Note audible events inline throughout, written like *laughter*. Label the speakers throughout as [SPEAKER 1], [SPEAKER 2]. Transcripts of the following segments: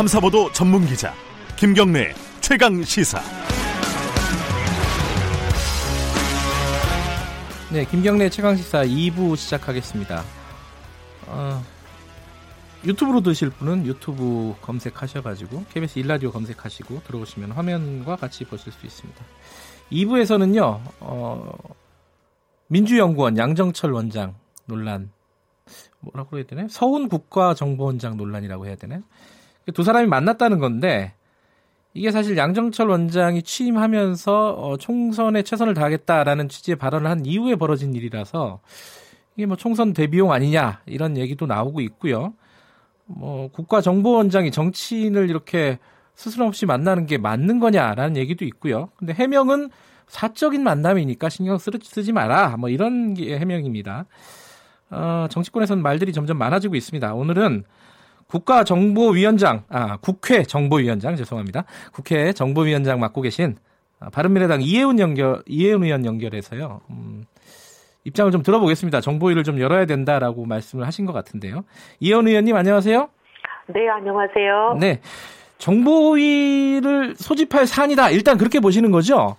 [SPEAKER 1] 탐사보도 전문 기자 김경래 최강 시사.
[SPEAKER 2] 네, 김경래 최강 시사 2부 시작하겠습니다. 어, 유튜브로 드실 분은 유튜브 검색하셔가지고 KBS 일라디오 검색하시고 들어오시면 화면과 같이 보실 수 있습니다. 2부에서는요, 어, 민주연구원 양정철 원장 논란 뭐라고 해야 되나? 서훈 국가정보원장 논란이라고 해야 되나? 두 사람이 만났다는 건데 이게 사실 양정철 원장이 취임하면서 어, 총선에 최선을 다하겠다라는 취지의 발언을 한 이후에 벌어진 일이라서 이게 뭐 총선 대비용 아니냐 이런 얘기도 나오고 있고요. 뭐 국가정보원장이 정치인을 이렇게 스스럼 없이 만나는 게 맞는 거냐라는 얘기도 있고요. 근데 해명은 사적인 만남이니까 신경 쓰지 마라. 뭐 이런 게 해명입니다. 어, 정치권에서는 말들이 점점 많아지고 있습니다. 오늘은 국가정보위원장, 아, 국회 정보위원장, 죄송합니다. 국회 정보위원장 맡고 계신 아, 바른미래당 이혜훈 연결, 이혜훈 의원 연결해서요. 음, 입장을 좀 들어보겠습니다. 정보위를 좀 열어야 된다라고 말씀을 하신 것 같은데요. 이혜훈 의원님 안녕하세요.
[SPEAKER 3] 네, 안녕하세요.
[SPEAKER 2] 네. 정보위를 소집할 사안이다. 일단 그렇게 보시는 거죠?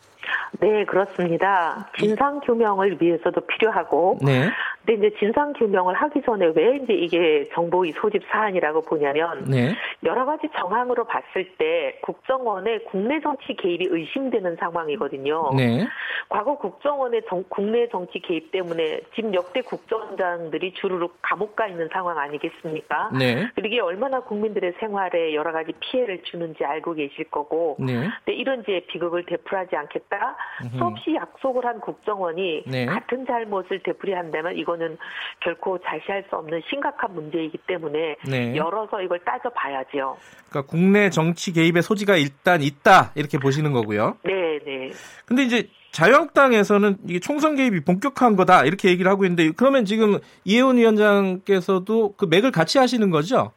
[SPEAKER 3] 네, 그렇습니다. 진상 규명을 위해서도 필요하고, 네. 근데 이제 진상 규명을 하기 전에 왜 이제 이게 정보위 소집 사안이라고 보냐면 네. 여러 가지 정황으로 봤을 때 국정원의 국내 정치 개입이 의심되는 상황이거든요. 네. 과거 국정원의 정, 국내 정치 개입 때문에 지금 역대 국정원장들이 주르륵 감옥 가 있는 상황 아니겠습니까? 네. 그리고 이게 얼마나 국민들의 생활에 여러 가지 피해를 주는지 알고 계실 거고, 네. 근데 이런 이제 비극을 되풀이하지 않겠다. 수없이 약속을 한 국정원이 네. 같은 잘못을 되풀이한다면 이거 이거는 결코 자시할 수 없는 심각한 문제이기 때문에 네. 열어서 이걸 따져봐야죠.
[SPEAKER 2] 그러니까 국내 정치 개입의 소지가 일단 있다 이렇게 보시는 거고요.
[SPEAKER 3] 네, 네.
[SPEAKER 2] 근데 이제 자유한국당에서는 이게 총선 개입이 본격화한 거다 이렇게 얘기를 하고 있는데 그러면 지금 이혜원 위원장께서도 그 맥을 같이 하시는 거죠?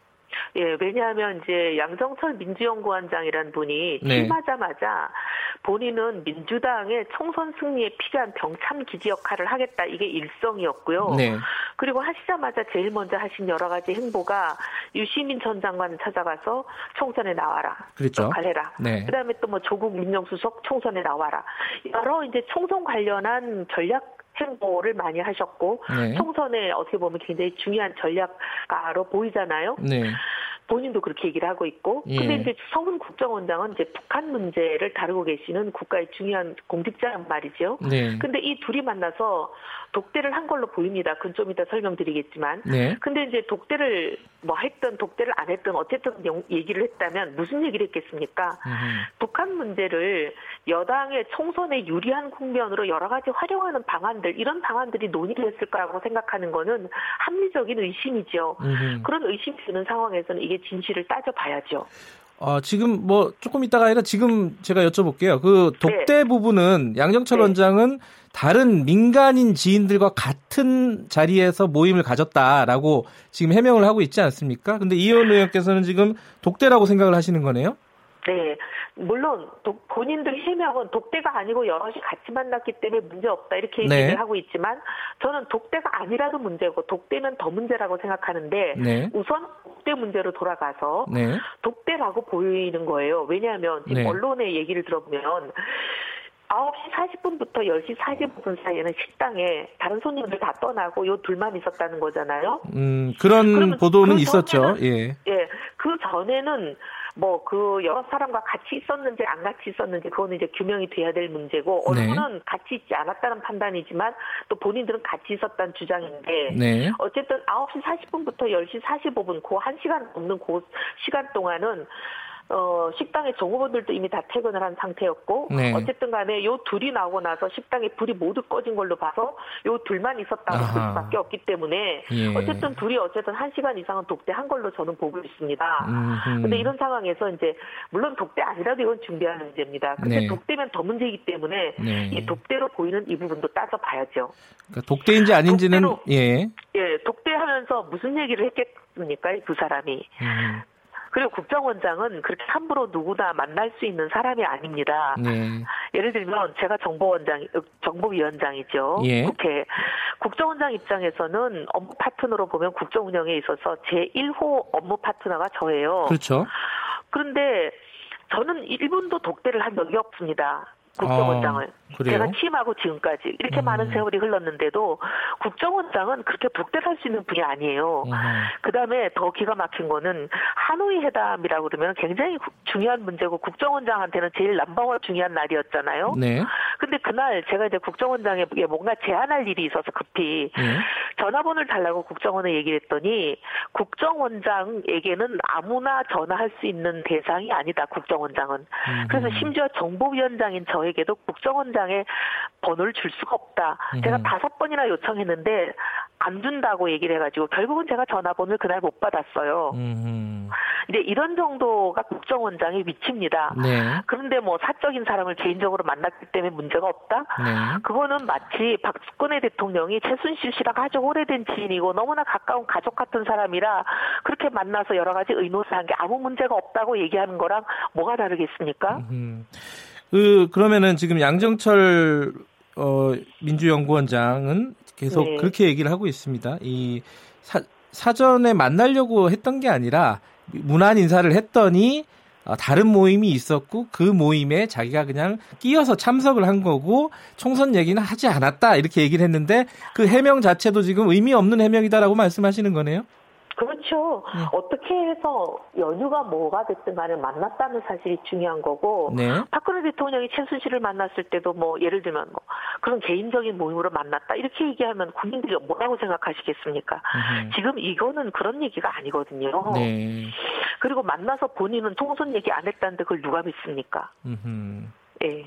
[SPEAKER 3] 예, 왜냐하면 이제 양정철 민주연구원장이란 분이 네. 취임하자마자 본인은 민주당의 총선 승리에 필요한 병참 기지 역할을 하겠다 이게 일성이었고요. 네. 그리고 하시자마자 제일 먼저 하신 여러 가지 행보가 유시민 전 장관을 찾아가서 총선에 나와라.
[SPEAKER 2] 그렇죠.
[SPEAKER 3] 역할해라. 네. 그다음에 또 뭐 조국 민정수석 총선에 나와라. 여러 이제 총선 관련한 전략 행보를 많이 하셨고 네. 총선에 어떻게 보면 굉장히 중요한 전략가로 보이잖아요. 네. 본인도 그렇게 얘기를 하고 있고 예. 근데 이제 서훈 국정원장은 이제 북한 문제를 다루고 계시는 국가의 중요한 공직자란 말이죠. 네. 근데 이 둘이 만나서 독대를 한 걸로 보입니다. 그건 좀 이따 설명드리겠지만. 네. 근데 이제 독대를 뭐 했든 독대를 안 했든 어쨌든 얘기를 했다면 무슨 얘기를 했겠습니까? 음흠. 북한 문제를 여당의 총선에 유리한 국면으로 여러 가지 활용하는 방안들 이런 방안들이 논의를 했을 거라고 생각하는 거는 합리적인 의심이죠. 음흠. 그런 의심이 드는 상황에서는 이게 진실을 따져봐야죠.
[SPEAKER 2] 어, 지금 뭐 조금 있다가 아니라 지금 제가 여쭤볼게요. 그 독대 네. 부분은 양정철 네. 원장은 다른 민간인 지인들과 같은 자리에서 모임을 가졌다라고 지금 해명을 하고 있지 않습니까? 근데 이현 의원께서는 지금 독대라고 생각을 하시는 거네요?
[SPEAKER 3] 네. 물론 독, 본인들 해명은 독대가 아니고 여럿이 같이 만났기 때문에 문제 없다 이렇게 네. 얘기를 네. 하고 있지만 저는 독대가 아니라도 문제고 독대는 더 문제라고 생각하는데 네. 우선 독대 문제로 돌아가서 네. 독대라고 보이는 거예요. 왜냐하면 지금 네. 언론의 얘기를 들어보면 9시 40분부터 10시 45분 사이에는 식당에 다른 손님들 다 떠나고 요 둘만 있었다는 거잖아요.
[SPEAKER 2] 음, 그런 보도는 그 있었죠. 예.
[SPEAKER 3] 예. 그 전에는 뭐 그 여러 사람과 같이 있었는지 안 같이 있었는지 그거는 이제 규명이 돼야 될 문제고 네. 언론은 네. 같이 있지 않았다는 판단이지만 또 본인들은 같이 있었다는 주장인데 네. 어쨌든 9시 40분부터 10시 45분 그 1시간 넘는 그 시간 동안은 어, 식당의 종업원들도 이미 다 퇴근을 한 상태였고 네. 어쨌든 간에 요 둘이 나오고 나서 식당에 불이 모두 꺼진 걸로 봐서 요 둘만 있었다고 볼 수밖에 없기 때문에 예. 어쨌든 둘이 어쨌든 한 시간 이상은 독대한 걸로 저는 보고 있습니다. 음흠. 근데 이런 상황에서 이제 물론 독대 아니라도 이건 준비하는 문제입니다. 근데 네. 독대면 더 문제이기 때문에 네. 이 독대로 보이는 이 부분도 따져 봐야죠.
[SPEAKER 2] 그러니까 독대인지 아닌지는 독대로,
[SPEAKER 3] 예. 예, 독대하면서 무슨 얘기를 했겠 습니까? 두 사람이. 음. 그리고 국정원장은 그렇게 함부로 누구나 만날 수 있는 사람이 아닙니다. 네. 예를 들면 제가 정보원장, 정보위원장이죠. 예. 국회. 국정원장 입장에서는 업무 파트너로 보면 국정 운영에 있어서 제 1호 업무 파트너가 저예요.
[SPEAKER 2] 그렇죠.
[SPEAKER 3] 그런데 저는 1분도 독대를 한 적이 없습니다. 국정원장을. 아. 그래요? 제가 취임하고 지금까지 이렇게 음. 많은 세월이 흘렀는데도 국정원장은 그렇게 독대를 할수 있는 분이 아니에요. 음. 그 다음에 더 기가 막힌 거는 하노이 회담이라고 그러면 굉장히 중요한 문제고 국정원장한테는 제일 남방원 중요한 날이었잖아요. 네. 근데 그날 제가 이제 국정원장에게 뭔가 제안할 일이 있어서 급히 네. 전화번호를 달라고 국정원에 얘기를 했더니 국정원장에게는 아무나 전화할 수 있는 대상이 아니다. 국정원장은. 음. 그래서 심지어 정보위원장인 저에게도 국정원 장 통장에 번호를 줄 수가 없다. 음. 제가 다섯 번이나 요청했는데 안 준다고 얘기를 해가지고 결국은 제가 전화번호를 그날 못 받았어요. 음. 근데 이런 정도가 국정원장의 위치입니다. 네. 그런데 뭐 사적인 사람을 개인적으로 만났기 때문에 문제가 없다? 네. 그거는 마치 박근혜 대통령이 최순실 씨랑 아주 오래된 지인이고 너무나 가까운 가족 같은 사람이라 그렇게 만나서 여러 가지 의논을 한 게 아무 문제가 없다고 얘기하는 거랑 뭐가 다르겠습니까? 음.
[SPEAKER 2] 그 그러면은 지금 양정철 어, 민주연구원장은 계속 네. 그렇게 얘기를 하고 있습니다. 이 사, 사전에 만나려고 했던 게 아니라 문안 인사를 했더니 어, 다른 모임이 있었고 그 모임에 자기가 그냥 끼어서 참석을 한 거고 총선 얘기는 하지 않았다 이렇게 얘기를 했는데 그 해명 자체도 지금 의미 없는 해명이다라고 말씀하시는 거네요.
[SPEAKER 3] 그렇죠. 네. 어떻게 해서 연유가 뭐가 됐든 간에 만났다는 사실이 중요한 거고 네. 박근혜 대통령이 최순실을 만났을 때도 뭐 예를 들면 뭐 그런 개인적인 모임으로 만났다 이렇게 얘기하면 국민들이 뭐라고 생각하시겠습니까? 으흠. 지금 이거는 그런 얘기가 아니거든요. 네. 그리고 만나서 본인은 총선 얘기 안 했다는데 그걸 누가 믿습니까? 으흠.
[SPEAKER 2] 네.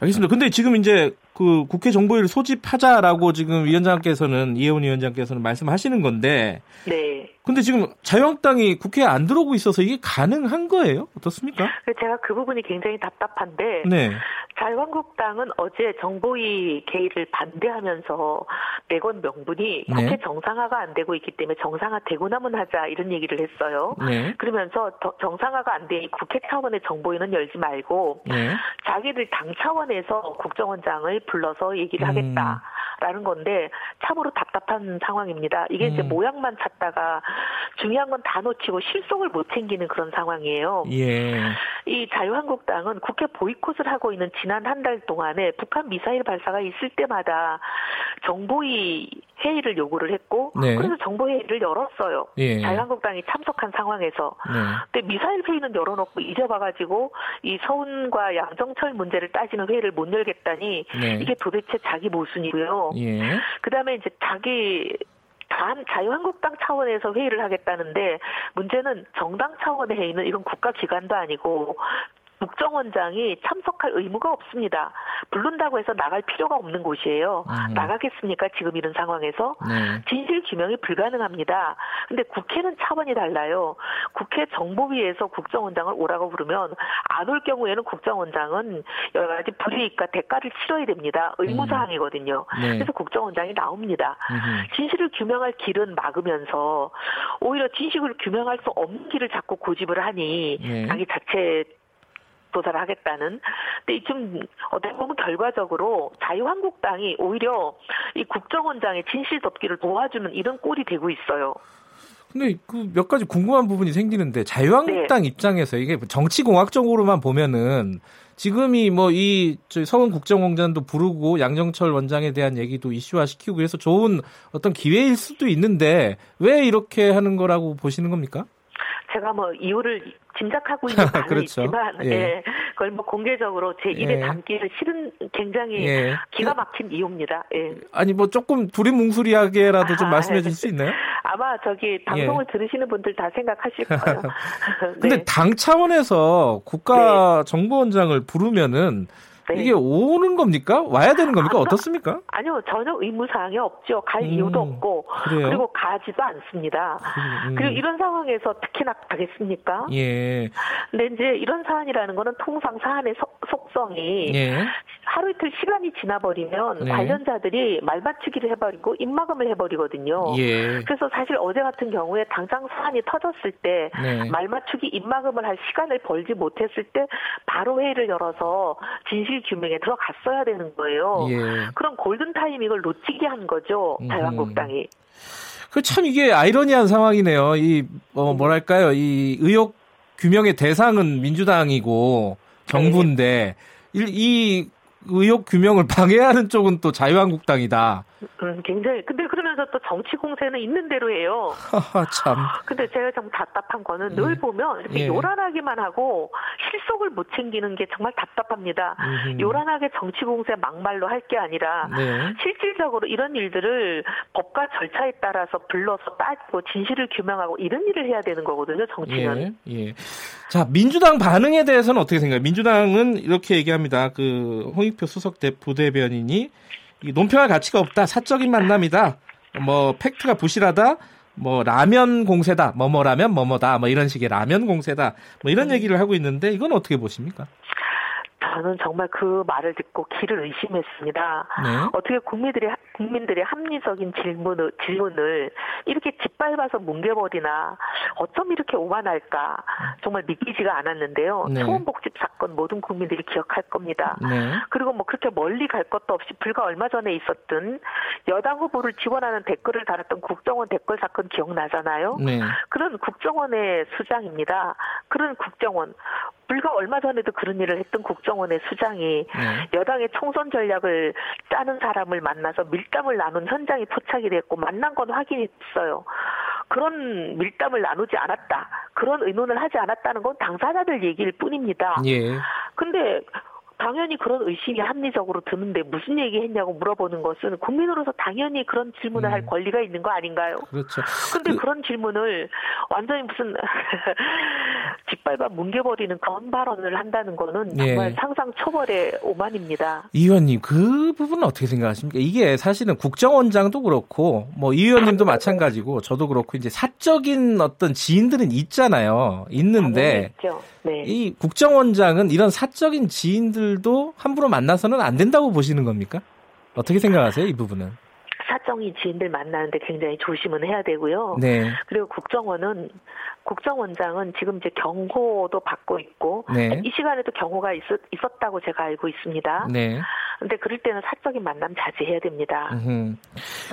[SPEAKER 2] 알겠습니다. 근데 지금 이제 그 국회 정보위를 소집하자라고 지금 위원장께서는 이혜원 위원장께서는 말씀하시는 건데. 네. 근데 지금 자유한국당이 국회에 안 들어오고 있어서 이게 가능한 거예요? 어떻습니까?
[SPEAKER 3] 제가 그 부분이 굉장히 답답한데. 네. 자유한국당은 어제 정보위 개의를 반대하면서 내건 명분이 국회 네. 정상화가 안 되고 있기 때문에 정상화 되고 나면 하자 이런 얘기를 했어요. 네. 그러면서 정상화가 안 돼 국회 차원의 정보위는 열지 말고 네. 자기들 당 차원에서 국정원장을 불러서 얘기를 음. 하겠다라는 건데 참으로 답답한 상황입니다. 이게 음. 이제 모양만 찾다가 중요한 건 다 놓치고 실속을 못 챙기는 그런 상황이에요. 예. 이 자유한국당은 국회 보이콧을 하고 있는 지난 한 달 동안에 북한 미사일 발사가 있을 때마다 정보위 회의를 요구를 했고 네. 그래서 정보 회의를 열었어요. 예. 자유한국당이 참석한 상황에서. 네. 근데 미사일 회의는 열어놓고 이제 봐가지고 이 서훈과 양정철 문제를 따지는 회의를 못 열겠다니 네. 이게 도대체 자기 모순이고요. 예. 그다음에 이제 자기 단 자유한국당 차원에서 회의를 하겠다는데 문제는 정당 차원의 회의는 이건 국가기관도 아니고 국정 원장이 참석할 의무가 없습니다. 부른다고 해서 나갈 필요가 없는 곳이에요. 음. 나가겠습니까? 지금 이런 상황에서 네. 진실 규명이 불가능합니다. 근데 국회는 차원이 달라요. 국회 정보위에서 국정원장을 오라고 부르면 안 올 경우에는 국정원장은 여러 가지 불이익과 대가를 치러야 됩니다. 의무 사항이거든요. 음. 네. 그래서 국정원장이 나옵니다. 음. 진실을 규명할 길은 막으면서 오히려 진실을 규명할 수 없는 길을 자꾸 고집을 하니 네. 자기 자체 조사를 하겠다는. 근데 좀 어떻게 보면 결과적으로 자유한국당이 오히려 이 국정원장의 진실 덮기를 도와주는 이런 꼴이 되고 있어요.
[SPEAKER 2] 근데 그 몇 가지 궁금한 부분이 생기는데 자유한국당 네. 입장에서 이게 정치공학적으로만 보면은 지금이 뭐 이 서훈 국정원장도 부르고 양정철 원장에 대한 얘기도 이슈화 시키고 그래서 좋은 어떤 기회일 수도 있는데 왜 이렇게 하는 거라고 보시는 겁니까?
[SPEAKER 3] 제가 뭐 이유를 짐작하고 있는 *laughs* 바는 그렇죠. 있지만 예. 예. 그걸 뭐 공개적으로 제 입에 예. 담기는 싫은 굉장히 예. 기가 막힌 이유입니다. 예.
[SPEAKER 2] 아니 뭐 조금 두리뭉술하게라도 좀 아, 말씀해 주실 수 있나요?
[SPEAKER 3] 아마 저기 방송을 예. 들으시는 분들 다 생각하실 *laughs* 거예요.
[SPEAKER 2] 근데 네. 당 차원에서 국가 네. 정보원장을 부르면은 네. 이게 오는 겁니까? 와야 되는 겁니까? 아, 어떻습니까?
[SPEAKER 3] 아니요, 전혀 의무 사항이 없죠. 갈 음, 이유도 없고 그래요? 그리고 가지도 않습니다. 음. 그리고 이런 상황에서 특히나 가겠습니까? 예. 근데 이제 이런 사안이라는 거는 통상 사안의 속, 속성이 예. 하루 이틀 시간이 지나버리면 네. 관련자들이 말맞추기를 해버리고 입막음을 해버리거든요. 예. 그래서 사실 어제 같은 경우에 당장 사안이 터졌을 때 네. 말맞추기 입막음을 할 시간을 벌지 못했을 때 바로 회의를 열어서 진실 규명에 들어갔어야 되는 거예요. 예. 그럼 골든 타이밍을 놓치게 한 거죠. 자유한국당이.
[SPEAKER 2] 그참 이게 아이러니한 상황이네요. 이 어, 뭐랄까요? 이 의혹 규명의 대상은 민주당이고 정부인데 네. 이 의혹 규명을 방해하는 쪽은 또 자유한국당이다.
[SPEAKER 3] 음, 굉장히. 근데 그러면서 또 정치 공세는 있는 대로 해요. *laughs*
[SPEAKER 2] 참.
[SPEAKER 3] 근데 제가 좀 답답한 거는 늘 예. 보면 이렇게 예. 요란하기만 하고 실속을 못 챙기는 게 정말 답답합니다. 음흠. 요란하게 정치 공세 막말로 할 게 아니라 네. 실질적으로 이런 일들을 법과 절차에 따라서 불러서 따지고 진실을 규명하고 이런 일을 해야 되는 거거든요. 정치는.
[SPEAKER 2] 예. 예. 자 민주당 반응에 대해서는 어떻게 생각해요? 민주당은 이렇게 얘기합니다. 그 홍익표 수석 대 부대변인이 논평할 가치가 없다. 사적인 만남이다. 뭐 팩트가 부실하다. 뭐 라면 공세다. 뭐뭐라면 뭐뭐다. 뭐 이런 식의 라면 공세다. 뭐 이런 음. 얘기를 하고 있는데 이건 어떻게 보십니까?
[SPEAKER 3] 저는 정말 그 말을 듣고 길을 의심했습니다. 네. 어떻게 국민들이 국민들의 합리적인 질문을 질문을 이렇게 짓밟아서 뭉개버리나 어쩜 이렇게 오만할까 정말 믿기지가 않았는데요. 네. 초원복집 사건 모든 국민들이 기억할 겁니다. 네. 그리고 뭐 그렇게 멀리 갈 것도 없이 불과 얼마 전에 있었던 여당 후보를 지원하는 댓글을 달았던 국정원 댓글 사건 기억나잖아요. 네. 그런 국정원의 수장입니다. 그런 국정원 불과 얼마 전에도 그런 일을 했던 국정원의 수장이 네. 여당의 총선 전략을 짜는 사람을 만나서 밀담을 나눈 현장에 포착이 됐고 만난 건 확인이 됐어요. 그런 밀담을 나누지 않았다. 그런 의논을 하지 않았다는 건 당사자들 얘기일 뿐입니다. 예. 근데 당연히 그런 의심이 합리적으로 드는데 무슨 얘기했냐고 물어보는 것은 국민으로서 당연히 그런 질문을 음. 할 권리가 있는 거 아닌가요?
[SPEAKER 2] 그렇죠.
[SPEAKER 3] 근데 그... 런 질문을 완전히 무슨 *laughs* 짓밟아 뭉개버리는 그런 발언을 한다는 거는 예. 정말 예. 상상 초벌의 오만입니다.
[SPEAKER 2] 이 의원님 그 부분은 어떻게 생각하십니까? 이게 사실은 국정원장도 그렇고 뭐 이 의원님도 마찬가지고 저도 그렇고 이제 사적인 어떤 지인들은 있잖아요. 있는데 네. 이 국정원장은 이런 사적인 지인들도 함부로 만나서는 안 된다고 보시는 겁니까? 어떻게 생각하세요, 이 부분은?
[SPEAKER 3] 사정이 지인들 만나는데 굉장히 조심은 해야 되고요. 네. 그리고 국정원은 국정원장은 지금 이제 경호도 받고 있고 네. 이 시간에도 경호가 있었, 있었다고 제가 알고 있습니다. 네. 근데 그럴 때는 사적인 만남 자제해야 됩니다. 무슨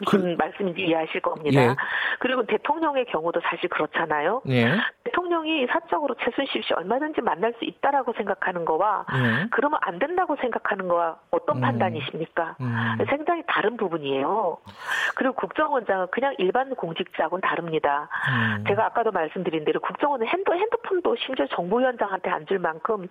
[SPEAKER 3] 그, 말씀인지 이해하실 겁니다. 예. 그리고 대통령의 경우도 사실 그렇잖아요. 예. 대통령이 사적으로 최순실 씨 얼마든지 만날 수 있다라고 생각하는 거와 예. 그러면 안 된다고 생각하는 거와 어떤 음. 판단이십니까? 음. 굉장히 다른 부분이에요. 그리고 국정원장은 그냥 일반 공직자하고는 다릅니다. 음. 제가 아까도 말씀드린 대로 국정원은 핸드, 핸드폰도 심지어 정보위원장한테 안 줄 만큼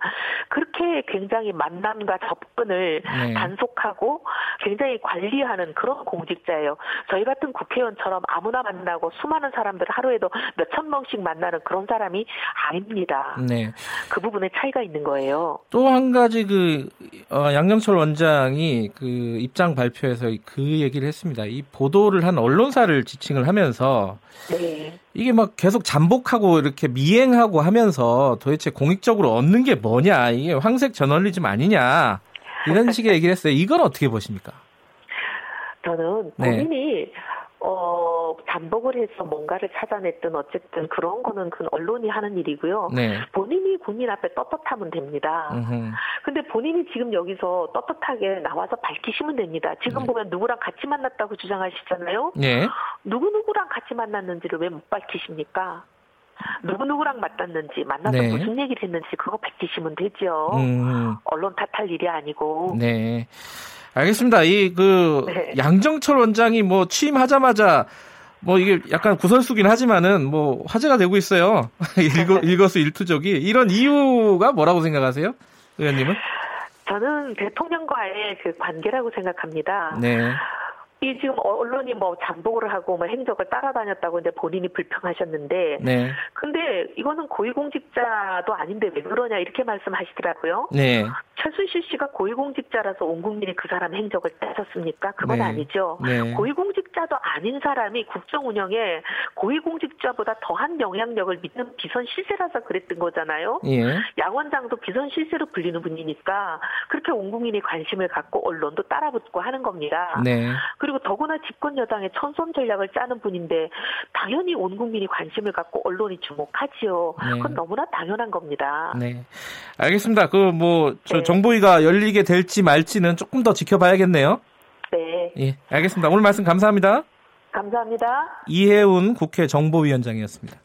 [SPEAKER 3] 그렇게 굉장히 만남과 접근을 네. 단속하고 굉장히 관리하는 그런 공직자예요. 저희 같은 국회의원처럼 아무나 만나고 수많은 사람들 하루에도 몇천 명씩 만나는 그런 사람이 아닙니다. 네. 그 부분에 차이가 있는 거예요.
[SPEAKER 2] 또 한 가지 그 어, 양정철 원장이 그 입장 발표에서 그 얘기를 했습니다. 이 보도를 한 언론사를 지칭을 하면서 네. 이게 막 계속 잠복하고 이렇게 미행하고 하면서 도대체 공익적으로 얻는 게 뭐냐 이게 황색 저널리즘 아니냐 이런 식의 얘기를 했어요. 이건 어떻게 보십니까?
[SPEAKER 3] 저는 네. 본인이 네. 어, 잠복을 해서 뭔가를 찾아냈든 어쨌든 그런 거는 그 언론이 하는 일이고요. 네. 본인이 국민 앞에 떳떳하면 됩니다. 음흠. 근데 본인이 지금 여기서 떳떳하게 나와서 밝히시면 됩니다. 지금 네. 보면 누구랑 같이 만났다고 주장하시잖아요. 네. 누구누구랑 같이 만났는지를 왜 못 밝히십니까? 누구누구랑 만났는지, 만나서 네. 무슨 얘기를 했는지 그거 밝히시면 되죠. 음. 언론 탓할 일이 아니고.
[SPEAKER 2] 네. 알겠습니다. 이그 네. 양정철 원장이 뭐 취임하자마자 뭐 이게 약간 구설수긴 하지만은 뭐 화제가 되고 있어요. *laughs* 일거, 일거수 일투족이 이런 이유가 뭐라고 생각하세요, 의원님은?
[SPEAKER 3] 저는 대통령과의 그 관계라고 생각합니다. 네. 이 지금 언론이 뭐 잠복을 하고 뭐 행적을 따라다녔다고 이제 본인이 불평하셨는데, 네. 근데 이거는 고위공직자도 아닌데 왜 그러냐 이렇게 말씀하시더라고요. 네. 최순실 씨가 고위공직자라서 온 국민이 그 사람 행적을 따졌습니까? 그건 네. 아니죠. 네. 고위공직자도 아닌 사람이 국정 운영에 고위공직자보다 더한 영향력을 믿는 비선 실세라서 그랬던 거잖아요. 예. 양 원장도 비선 실세로 불리는 분이니까 그렇게 온 국민이 관심을 갖고 언론도 따라붙고 하는 겁니다. 네. 그리고 더구나 집권 여당의 천선 전략을 짜는 분인데 당연히 온 국민이 관심을 갖고 언론이 주목하지요. 네. 그건 너무나 당연한 겁니다.
[SPEAKER 2] 네, 알겠습니다. 그뭐 네. 정보위가 열리게 될지 말지는 조금 더 지켜봐야겠네요.
[SPEAKER 3] 네.
[SPEAKER 2] 예, 알겠습니다. 오늘 말씀 감사합니다.
[SPEAKER 3] 감사합니다.
[SPEAKER 2] 이혜훈 국회 정보위원장이었습니다.